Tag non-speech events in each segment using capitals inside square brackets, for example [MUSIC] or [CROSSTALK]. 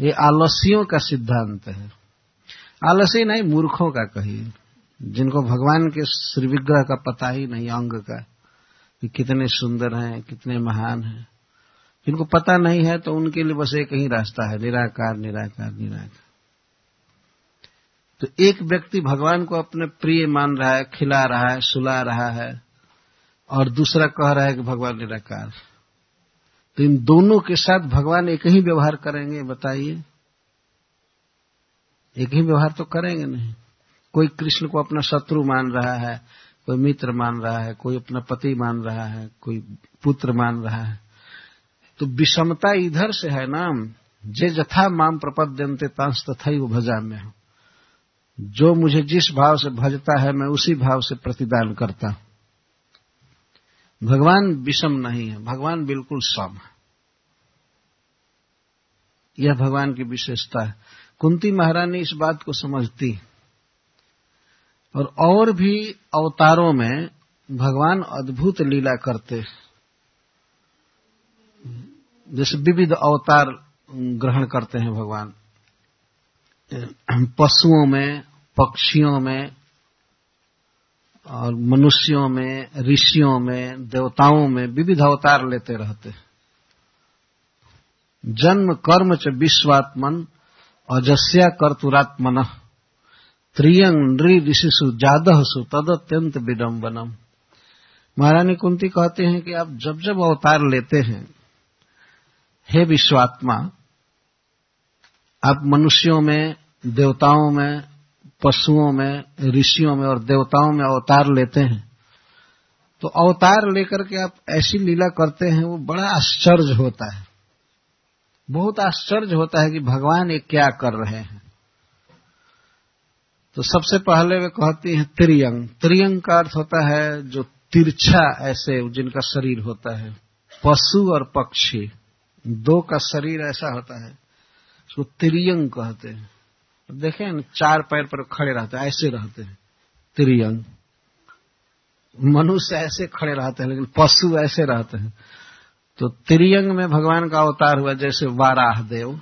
ये आलस्यों का सिद्धांत है। आलस्य नहीं, मूर्खों का कहिए। जिनको भगवान के श्री विग्रह का पता ही नहीं, अंग का, कि कितने सुंदर हैं, कितने महान हैं। जिनको पता नहीं है तो उनके लिए बस एक ही रास्ता है, निराकार निराकार निराकार। तो एक व्यक्ति भगवान को अपने प्रिय मान रहा है, खिला रहा है, सुला रहा है, और दूसरा कह रहा है कि भगवान निराकार। तो इन दोनों के साथ भगवान एक ही व्यवहार करेंगे, बताइए। एक ही व्यवहार तो करेंगे नहीं। कोई कृष्ण को अपना शत्रु मान रहा है, कोई मित्र मान रहा है, कोई अपना पति मान रहा है, कोई पुत्र मान रहा है। तो विषमता इधर से है ना जे जथा माम प्रपद्यंते तांस तथा ही वो भजा में हूँ जो मुझे जिस भाव से भजता है, मैं उसी भाव से प्रतिदान करता हूँ। भगवान विषम नहीं है, भगवान बिल्कुल सम है। यह भगवान की विशेषता है। कुंती महारानी इस बात को समझती और और भी अवतारों में भगवान अद्भुत लीला करते जैसे विविध अवतार ग्रहण करते हैं भगवान। पशुओं में, पक्षियों में और मनुष्यों में, ऋषियों में, देवताओं में विविध अवतार लेते रहते जन्म, कर्म च विश्वात्मन, अजस्या कर्तुरात्मन त्रियंग नृ ऋषिषु जादहसु तदत्यंत विडम्बनम महारानी कुंती कहते हैं कि आप जब जब अवतार लेते हैं, हे विश्वात्मा, आप मनुष्यों में, देवताओं में पशुओं में, ऋषियों में और देवताओं में अवतार लेते हैं। तो अवतार लेकर के आप ऐसी लीला करते हैं, वो बड़ा आश्चर्य होता है। बहुत आश्चर्य होता है कि भगवान ये क्या कर रहे हैं। तो सबसे पहले वे कहती हैं त्रियंग। त्रियंग का अर्थ होता है जो तिरछा ऐसे जिनका शरीर होता है। पशु और पक्षी। दो का शरीर ऐसा होता है, उसको त्रियंग कहते हैं। देखें न, चार पैर पर खड़े रहते हैं, ऐसे रहते हैं। त्रियंग। मनुष्य ऐसे खड़े रहते हैं, लेकिन पशु ऐसे रहते हैं। तो त्रियंग में भगवान का अवतार हुआ, जैसे वाराह देव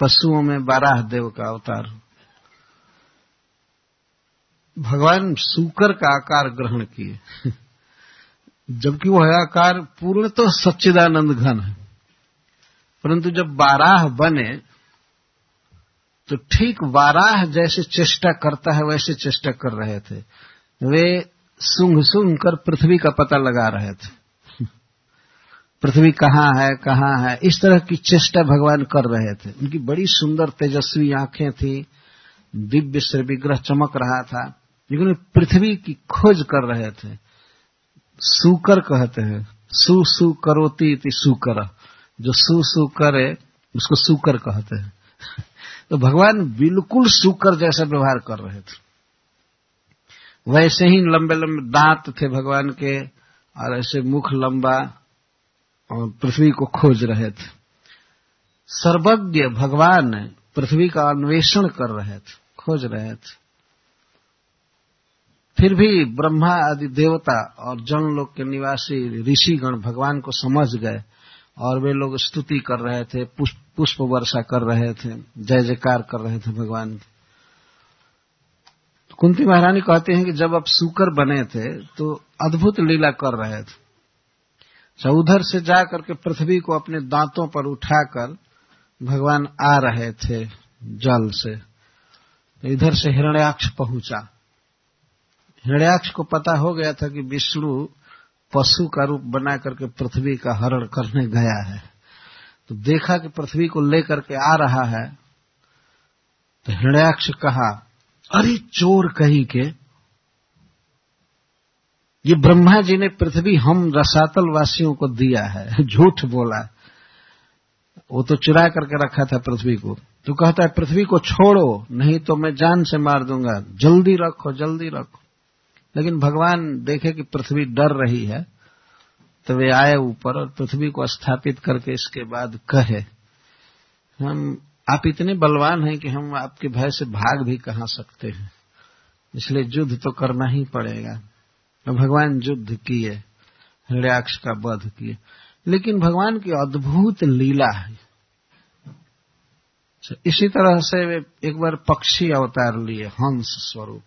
पशुओं में बाराह देव का अवतार। भगवान सूकर का आकार ग्रहण किए। [LAUGHS] जबकि वह आकार पूर्ण तो सच्चिदानंद घन है। परंतु जब बाराह बने तो ठीक वाराह जैसे चेष्टा करता है, वैसे चेष्टा कर रहे थे। वे सुंग सुंग कर पृथ्वी का पता लगा रहे थे। पृथ्वी कहाँ है कहाँ है, इस तरह की चेष्टा भगवान कर रहे थे। उनकी बड़ी सुंदर तेजस्वी आँखें थी, दिव्य से विग्रह चमक रहा था, लेकिन पृथ्वी की खोज कर रहे थे। सुकर कहते हैं सु सु करोती इति सुकर। जो सु सु करे, उसको सुकर कहते हैं। तो भगवान बिल्कुल सुकर जैसा व्यवहार कर रहे थे। वैसे ही लंबे लंबे दांत थे भगवान के, और ऐसे मुख लंबा और पृथ्वी को खोज रहे थे। सर्वज्ञ भगवान पृथ्वी का अन्वेषण कर रहे थे, खोज रहे थे। फिर भी ब्रह्मा आदि देवता और जन लोग के निवासी ऋषिगण भगवान को समझ गए और वे लोग स्तुति कर रहे थे, पुष्प वर्षा कर रहे थे, जय जयकार कर रहे थे भगवान। की तो कुंती महारानी कहते हैं कि जब आप सुकर बने थे तो अद्भुत लीला कर रहे थे। अच्छा उधर से जा करके पृथ्वी को अपने दांतों पर उठाकर भगवान आ रहे थे जल से। तो इधर से हिरण्याक्ष पहुँचा। हिरण्याक्ष को पता हो गया था कि विष्णु पशु का रूप बना करके पृथ्वी का हरण करने गया है। तो देखा कि पृथ्वी को लेकर के आ रहा है तो हिरण्याक्ष कहा, अरे चोर कहीं के, ये ब्रह्मा जी ने पृथ्वी हम रसातल वासियों को दिया है, [LAUGHS] झूठ बोला वो तो चुरा करके रखा था पृथ्वी को। तो कहता है, पृथ्वी को छोड़ो, नहीं तो मैं जान से मार दूँगा। जल्दी रखो जल्दी रखो। लेकिन भगवान देखे कि पृथ्वी डर रही है तो वे आए ऊपर और पृथ्वी को स्थापित करके इसके बाद कहे, हम, आप इतने बलवान हैं कि हम आपके भय से भाग भी कहा सकते हैं? इसलिए युद्ध तो करना ही पड़ेगा। तो भगवान युद्ध किए, हृदयाक्ष का वध किए। लेकिन भगवान की अद्भुत लीला है। इसी तरह से वे एक बार पक्षी अवतार लिए, हंस स्वरूप।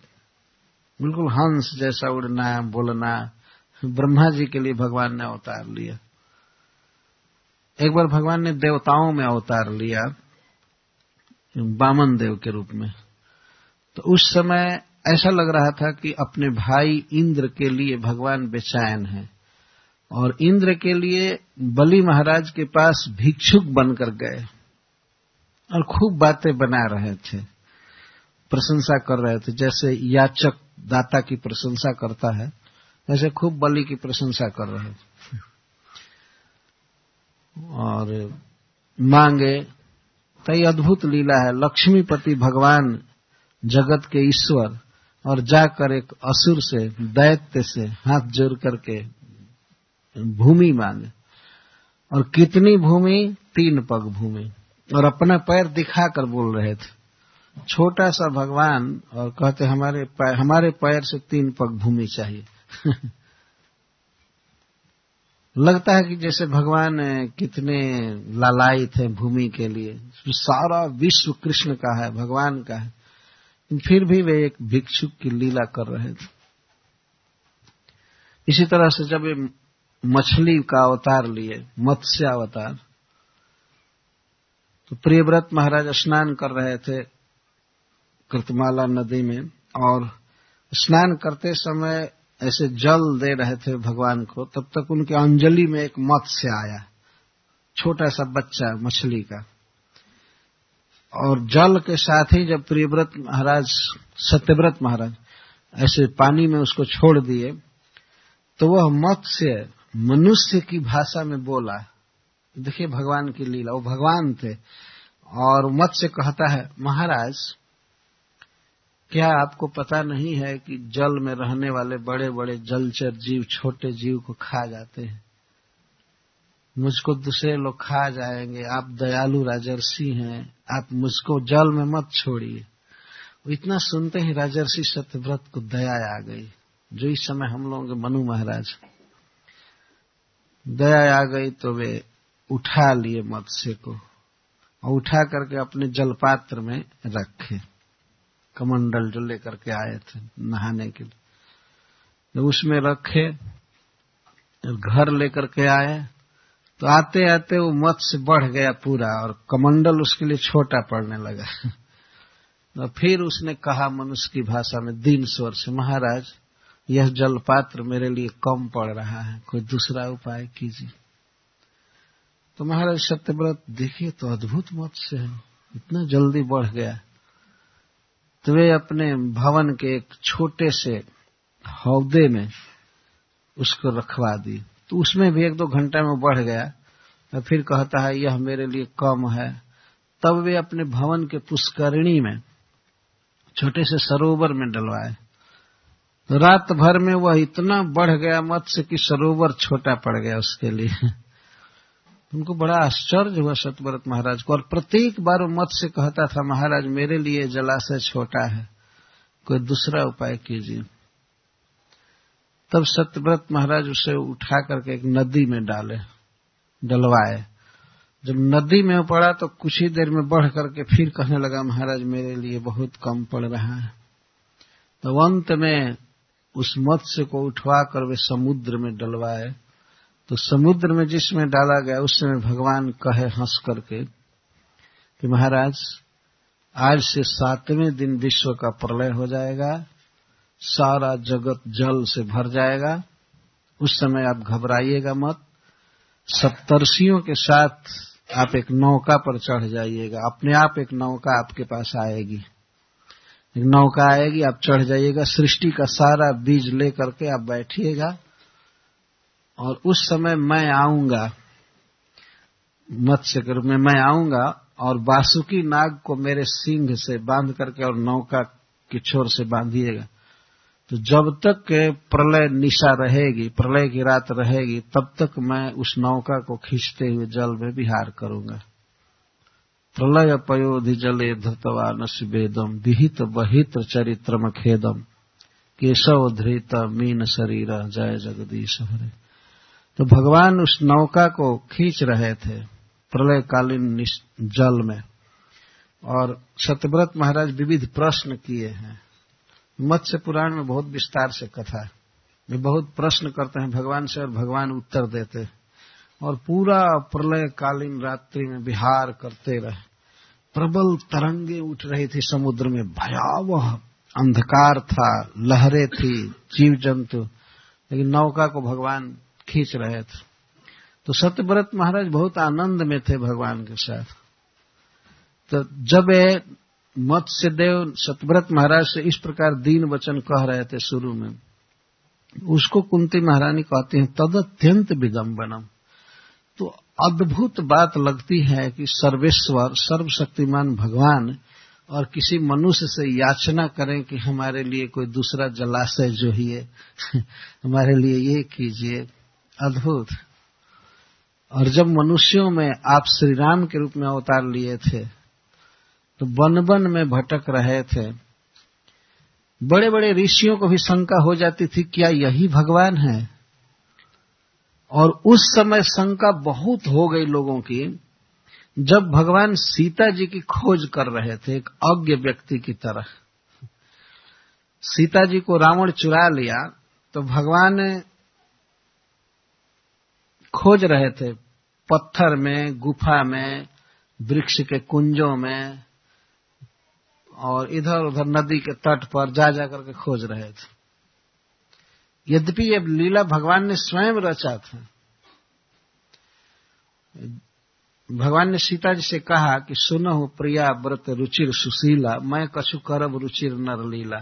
बिल्कुल हंस जैसा उड़ना, बोलना, ब्रह्मा जी के लिए भगवान ने अवतार लिया। एक बार भगवान ने देवताओं में अवतार लिया, बामन देव के रूप में। तो उस समय ऐसा लग रहा था कि अपने भाई इंद्र के लिए भगवान बेचैन है और इंद्र के लिए बलि महाराज के पास भिक्षुक बनकर गए और खूब बातें बना रहे थे, प्रशंसा कर रहे थे, जैसे याचक दाता की प्रशंसा करता है वैसे खूब बलि की प्रशंसा कर रहे थे और मांगे तो ये अद्भुत लीला है। लक्ष्मीपति भगवान जगत के ईश्वर और जाकर एक असुर से, दैत्य से हाथ जोड़ करके भूमि मांगे। और कितनी भूमि? तीन पग भूमि। और अपना पैर दिखाकर बोल रहे थे। छोटा सा भगवान और कहते हमारे पैर, हमारे पैर से तीन पग भूमि चाहिए। [LAUGHS] लगता है कि जैसे भगवान कितने लालाई थे भूमि के लिए। सारा विश्व कृष्ण का है भगवान का है। फिर भी वे एक भिक्षुक की लीला कर रहे थे। इसी तरह से जब वे मछली का अवतार लिए मत्स्य अवतार तो प्रियव्रत महाराज स्नान कर रहे थे। कृतमाला नदी में और स्नान करते समय ऐसे जल दे रहे थे भगवान को, तब तक उनके अंजलि में एक मत्स्य आया, छोटा सा बच्चा मछली का। और जल के साथ ही जब प्रियव्रत महाराज, सत्यव्रत महाराज ऐसे पानी में उसको छोड़ दिए तो वह मत्स्य मनुष्य की भाषा में बोला, देखिए भगवान की लीला, वो भगवान थे। और मत्स्य कहता है, महाराज क्या आपको पता नहीं है कि जल में रहने वाले बड़े बड़े जलचर जीव, छोटे जीव को खा जाते हैं? मुझको दूसरे लोग खा जाएँगे। आप दयालु राजर्षि हैं। आप मुझको जल में मत छोड़िए। इतना सुनते ही राजर्षि सत्यव्रत को दया आ गई, जो इस समय हम लोगों के मनु महाराज। दया आ गई तो वे उठा लिए मत्स्य को और उठा करके अपने जलपात्र में रखे। कमंडल जो लेकर के आए थे नहाने के लिए। उसमें रखे घर लेकर के आए तो आते आते वो मत्स्य बढ़ गया पूरा और कमंडल उसके लिए छोटा पड़ने लगा। [LAUGHS] तो फिर उसने कहा मनुष्य की भाषा में, दीन स्वर से, महाराज, यह जलपात्र मेरे लिए कम पड़ रहा है। कोई दूसरा उपाय कीजिए। तो महाराज सत्यव्रत, देखिए तो अद्भुत मत्स्य है। इतना जल्दी बढ़ गया। तो वे अपने भवन के एक छोटे से हौदे में उसको रखवा दी। तो उसमें भी एक दो घंटा में बढ़ गया। तो फिर कहता है, यह मेरे लिए कम है। तब वे अपने भवन के पुष्करिणी में, छोटे से सरोवर में डलवाए। रात भर में वह इतना बढ़ गया मत से कि सरोवर छोटा पड़ गया उसके लिए। उनको बड़ा आश्चर्य हुआ सतव्रत महाराज को। और प्रत्येक बार वो मत्स्य कहता था, महाराज, मेरे लिए जलाशय छोटा है, कोई दूसरा उपाय कीजिए। तब सत्यव्रत महाराज उसे उठा करके एक नदी में डाले, डलवाए। जब नदी में पड़ा तो कुछ ही देर में बढ़ करके फिर कहने लगा, महाराज, मेरे लिए बहुत कम पड़ रहा है। तो अंत में उस मत्स्य को उठवा कर वे समुद्र में डलवाए। तो समुद्र में जिसमें डाला गया उस समय भगवान कहे हंस करके कि महाराज, आज से सातवें दिन विश्व का प्रलय हो जाएगा, सारा जगत जल से भर जाएगा, उस समय आप घबराइएगा मत, सप्तर्षियों के साथ आप एक नौका पर चढ़ जाइएगा, अपने आप एक नौका आपके पास आएगी। एक नौका आएगी, आप चढ़ जाइएगा, सृष्टि का सारा बीज लेकर के आप बैठिएगा और उस समय मैं आऊँगा मत्स्य के में मैं आऊँगा और बासुकी नाग को मेरे सिंह से बाँध करके और नौका की छोर से बांधिएगा। तो जब तक प्रलय निशा रहेगी, प्रलय की रात रहेगी, तब तक मैं उस नौका को खींचते हुए जल में विहार करूँगा। प्रलय पयोधि जले धृतवा नशिवेदम विहित बहित चरित्रम खेदम। केशव धृत मीन शरीर, जय जगदीश हरे। तो भगवान उस नौका को खींच रहे थे प्रलयकालीन जल में। और सत्यव्रत महाराज विविध प्रश्न किए हैं। मत्स्य पुराण में बहुत विस्तार से कथा है। वे बहुत प्रश्न करते हैं भगवान से और भगवान उत्तर देते और पूरा प्रलय कालीन रात्रि में विहार करते रहे। प्रबल तरंगे उठ रही थी समुद्र में। भयावह अंधकार था, लहरें थी जीव जंतु लेकिन नौका को भगवान खींच रहे थे। तो सत्यव्रत महाराज बहुत आनंद में थे भगवान के साथ। तो जब मत्स्य देव सतव्रत महाराज से इस प्रकार दीन वचन कह रहे थे शुरू में, उसको कुंती महारानी कहती हैं तद अत्यंत विदम्बनम तो अद्भुत बात लगती है कि सर्वेश्वर, सर्वशक्तिमान भगवान और किसी मनुष्य से याचना करें कि हमारे लिए कोई दूसरा जलाशय जो है, [LAUGHS] हमारे लिए ये कीजिए। अद्भुत। और जब मनुष्यों में आप श्री राम के रूप में अवतार लिए थे तो बन बन में भटक रहे थे। बड़े बड़े ऋषियों को भी शंका हो जाती थी, क्या यही भगवान है? और उस समय शंका बहुत हो गई लोगों की, जब भगवान सीता जी की खोज कर रहे थे एक अज्ञ व्यक्ति की तरह। सीता जी को रावण चुरा लिया तो भगवान खोज रहे थे, पत्थर में, गुफा में, वृक्ष के कुंजों में, और इधर उधर नदी के तट पर जा जा करके खोज रहे थे। यद्यपि ये लीला भगवान ने स्वयं रचा था। भगवान ने सीता जी से कहा कि, सुनो प्रिया व्रत रुचिर सुशीला, मैं कछु करब रुचिर नर लीला।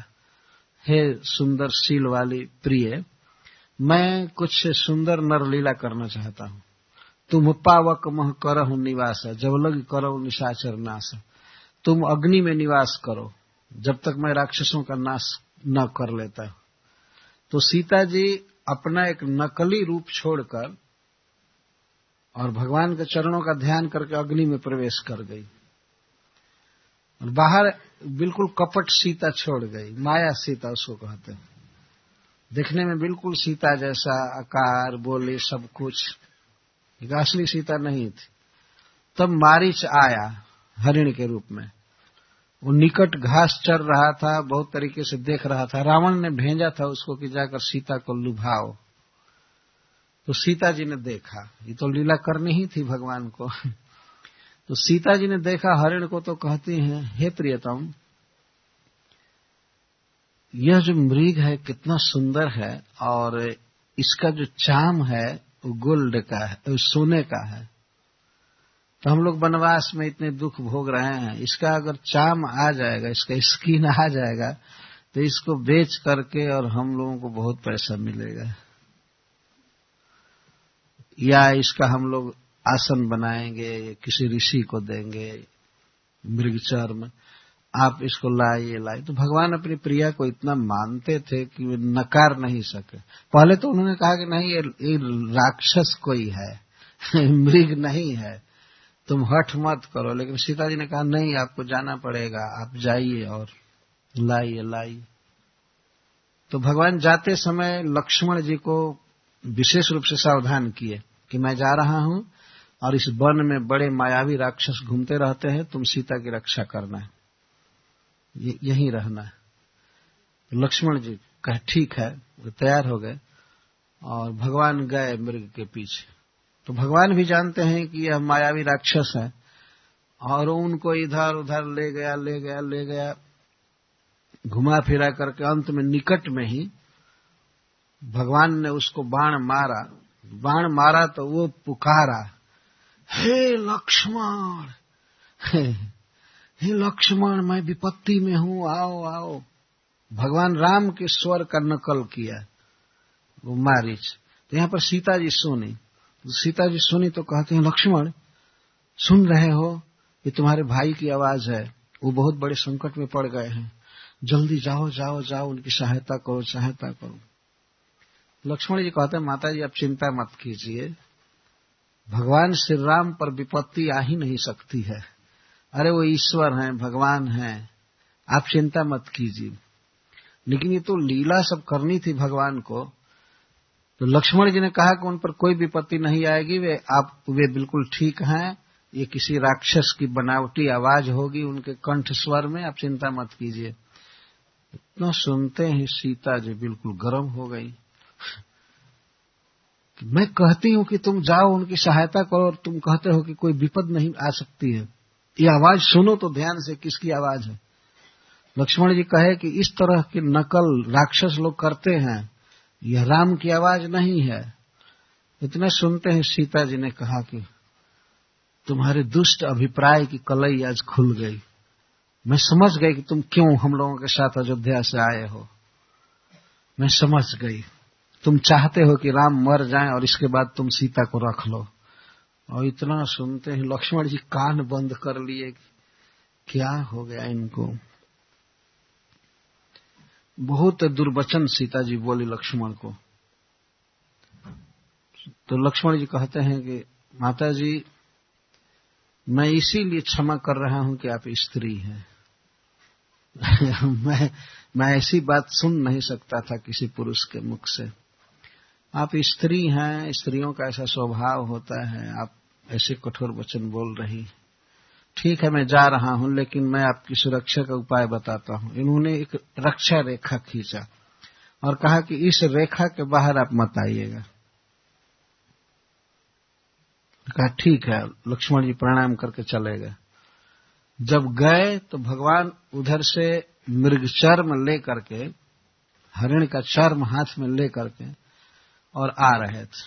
हे सुंदर शील वाली प्रिय मैं कुछ सुंदर नर लीला करना चाहता हूँ। तुम पावक मह करहु निवास, जब लग करो निशाचर नाश तुम अग्नि में निवास करो, जब तक मैं राक्षसों का नाश न कर लेता। तो सीता जी अपना एक नकली रूप छोड़कर और भगवान के चरणों का ध्यान करके अग्नि में प्रवेश कर गई। और बाहर बिल्कुल कपट सीता छोड़ गई, माया सीता उसको कहते हैं। देखने में बिल्कुल सीता जैसा आकार, बोले, सब कुछ। असली सीता नहीं थी। तब मारिच आया हरिण के रूप में। वो निकट घास चर रहा था, बहुत तरीके से देख रहा था। रावण ने भेजा था उसको कि जाकर सीता को लुभाओ। तो सीता जी ने देखा। ये तो लीला करनी ही थी भगवान को। [LAUGHS] तो सीता जी ने देखा, हरिण को तो कहती हैं, हे प्रियतम यह जो मृग है, कितना सुंदर है, और इसका जो चाम है, वो गोल्ड का है वो सोने का है। तो हम लोग वनवास में इतने दुख भोग रहे हैं। इसका अगर चाम आ जाएगा, इसका स्किन आ जाएगा तो इसको बेच करके और हम लोगों को बहुत पैसा मिलेगा। या इसका हम लोग आसन बनाएँगे किसी ऋषि को देंगे, मृगचर्म। आप इसको लाइए लाइए तो भगवान अपनी प्रिया को इतना मानते थे कि वे नकार नहीं सके। पहले तो उन्होंने कहा कि नहीं, ये राक्षस कोई है, [LAUGHS] मृग नहीं है। तुम हठ मत करो। लेकिन सीता जी ने कहा, नहीं, आपको जाना पड़ेगा। आप जाइए और लाइए लाइए। तो भगवान जाते समय लक्ष्मण जी को विशेष रूप से सावधान किए कि मैं जा रहा हूँ और इस वन में बड़े मायावी राक्षस घूमते रहते हैं, तुम सीता की रक्षा करना। है यहीं रहना है। लक्ष्मण जी कहे, ठीक है, वो तैयार हो गए और भगवान गए मृग के पीछे। तो भगवान भी जानते हैं कि यह मायावी राक्षस है और उनको इधर उधर ले गया ले गया ले गया। घुमा फिरा करके अंत में निकट में ही भगवान ने उसको बाण मारा। बाण मारा तो वो पुकारा, हे लक्ष्मण हे लक्ष्मण, मैं विपत्ति में हूँ, आओ आओ। भगवान राम के स्वर का नकल किया वो मारिच तो यहाँ पर सीता जी सुनी। तो सीता जी सुनी तो कहते हैं, लक्ष्मण, सुन रहे हो, ये तुम्हारे भाई की आवाज़ है। वो बहुत बड़े संकट में पड़ गए हैं। जल्दी जाओ जाओ जाओ, उनकी सहायता करो सहायता करो। लक्ष्मण जी कहते हैं माता जी आप चिंता मत कीजिए। भगवान श्री राम पर विपत्ति आ ही नहीं सकती है। अरे वो ईश्वर हैं, भगवान हैं, आप चिंता मत कीजिए। लेकिन ये तो लीला सब करनी थी भगवान को। तो लक्ष्मण जी ने कहा कि उन पर कोई विपत्ति नहीं आएगी, वे आप, वे बिल्कुल ठीक हैं, ये किसी राक्षस की बनावटी आवाज़ होगी उनके कंठ स्वर में, आप चिंता मत कीजिए। इतना सुनते ही सीता जी, बिल्कुल गर्म हो गई। मैं कहती हूँ कि तुम जाओ, उनकी सहायता करो और तुम कहते हो कि कोई विपद नहीं आ सकती है। ये आवाज़ सुनो तो ध्यान से किसकी आवाज़ है। लक्ष्मण जी कहे कि इस तरह की नकल राक्षस लोग करते हैं, यह राम की आवाज़ नहीं है। इतने सुनते हैं, सीता जी ने कहा कि तुम्हारे दुष्ट अभिप्राय की कलई आज खुल गई। मैं समझ गई कि तुम क्यों हम लोगों के साथ अयोध्या से आए हो। मैं समझ गई। तुम चाहते हो कि राम मर जाए और इसके बाद तुम सीता को रख लो। और इतना सुनते हैं, लक्ष्मण जी कान बंद कर लिए क्या हो गया इनको? बहुत दुर्वचन सीता जी बोली लक्ष्मण को। तो लक्ष्मण जी कहते हैं कि माता जी मैं इसीलिए क्षमा कर रहा हूँ कि आप स्त्री हैं। [LAUGHS] मैं मैं ऐसी बात सुन नहीं सकता था किसी पुरुष के मुख से। आप स्त्री हैं, स्त्रियों का ऐसा स्वभाव होता है, आप ऐसे कठोर वचन बोल रही ठीक है, मैं जा रहा हूँ, लेकिन मैं आपकी सुरक्षा का उपाय बताता हूँ। इन्होंने एक रक्षा रेखा खींचा और कहा कि इस रेखा के बाहर आप मत आइएगा। कहा, ठीक है। लक्ष्मण जी प्रणाम करके चले गए। जब गए तो भगवान उधर से मृग चर्म ले करके हरिण का चर्म हाथ में ले करके और आ रहे थे।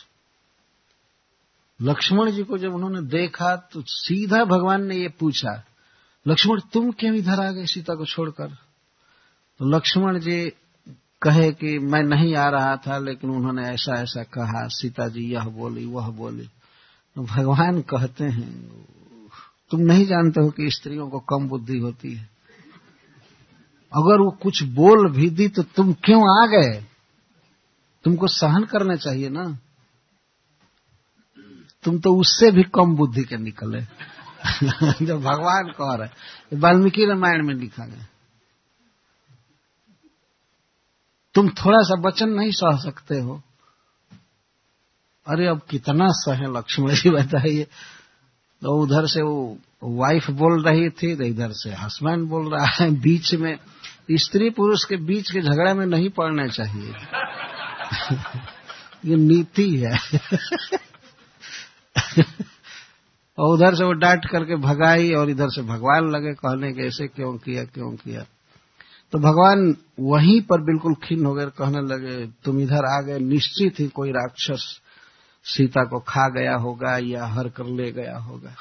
लक्ष्मण जी को जब उन्होंने देखा तो सीधा भगवान ने ये पूछा, लक्ष्मण, तुम क्यों इधर आ गए सीता को छोड़कर? तो लक्ष्मण जी कहे कि मैं नहीं आ रहा था, लेकिन उन्होंने ऐसा ऐसा कहा, सीता जी, यह बोली, वह बोली। तो भगवान कहते हैं, तुम नहीं जानते हो कि स्त्रियों को कम बुद्धि होती है। अगर वो कुछ बोल भी दी तो तुम क्यों आ गए? तुमको सहन करना चाहिए ना। तुम तो उससे भी कम बुद्धि के निकले। [LAUGHS] जब भगवान कह रहे वाल्मीकि रामायण में लिखा गया। तुम थोड़ा सा वचन नहीं सह सकते हो। अरे अब कितना सहे लक्ष्मण जी, बताइए। तो उधर से वो वाइफ बोल रही थी तो इधर से हस्बैंड बोल रहा है। बीच में स्त्री पुरुष के बीच के झगड़े में नहीं पड़ना चाहिए। [LAUGHS] ये नीति है। और उधर से वो डांट करके भगाई और इधर से भगवान लगे कहने के, ऐसे क्यों किया क्यों किया? तो भगवान वहीं पर बिल्कुल खिन्न हो गए कहने लगे, तुम इधर आ गए, निश्चित ही कोई राक्षस सीता को खा गया होगा या हर कर ले गया होगा।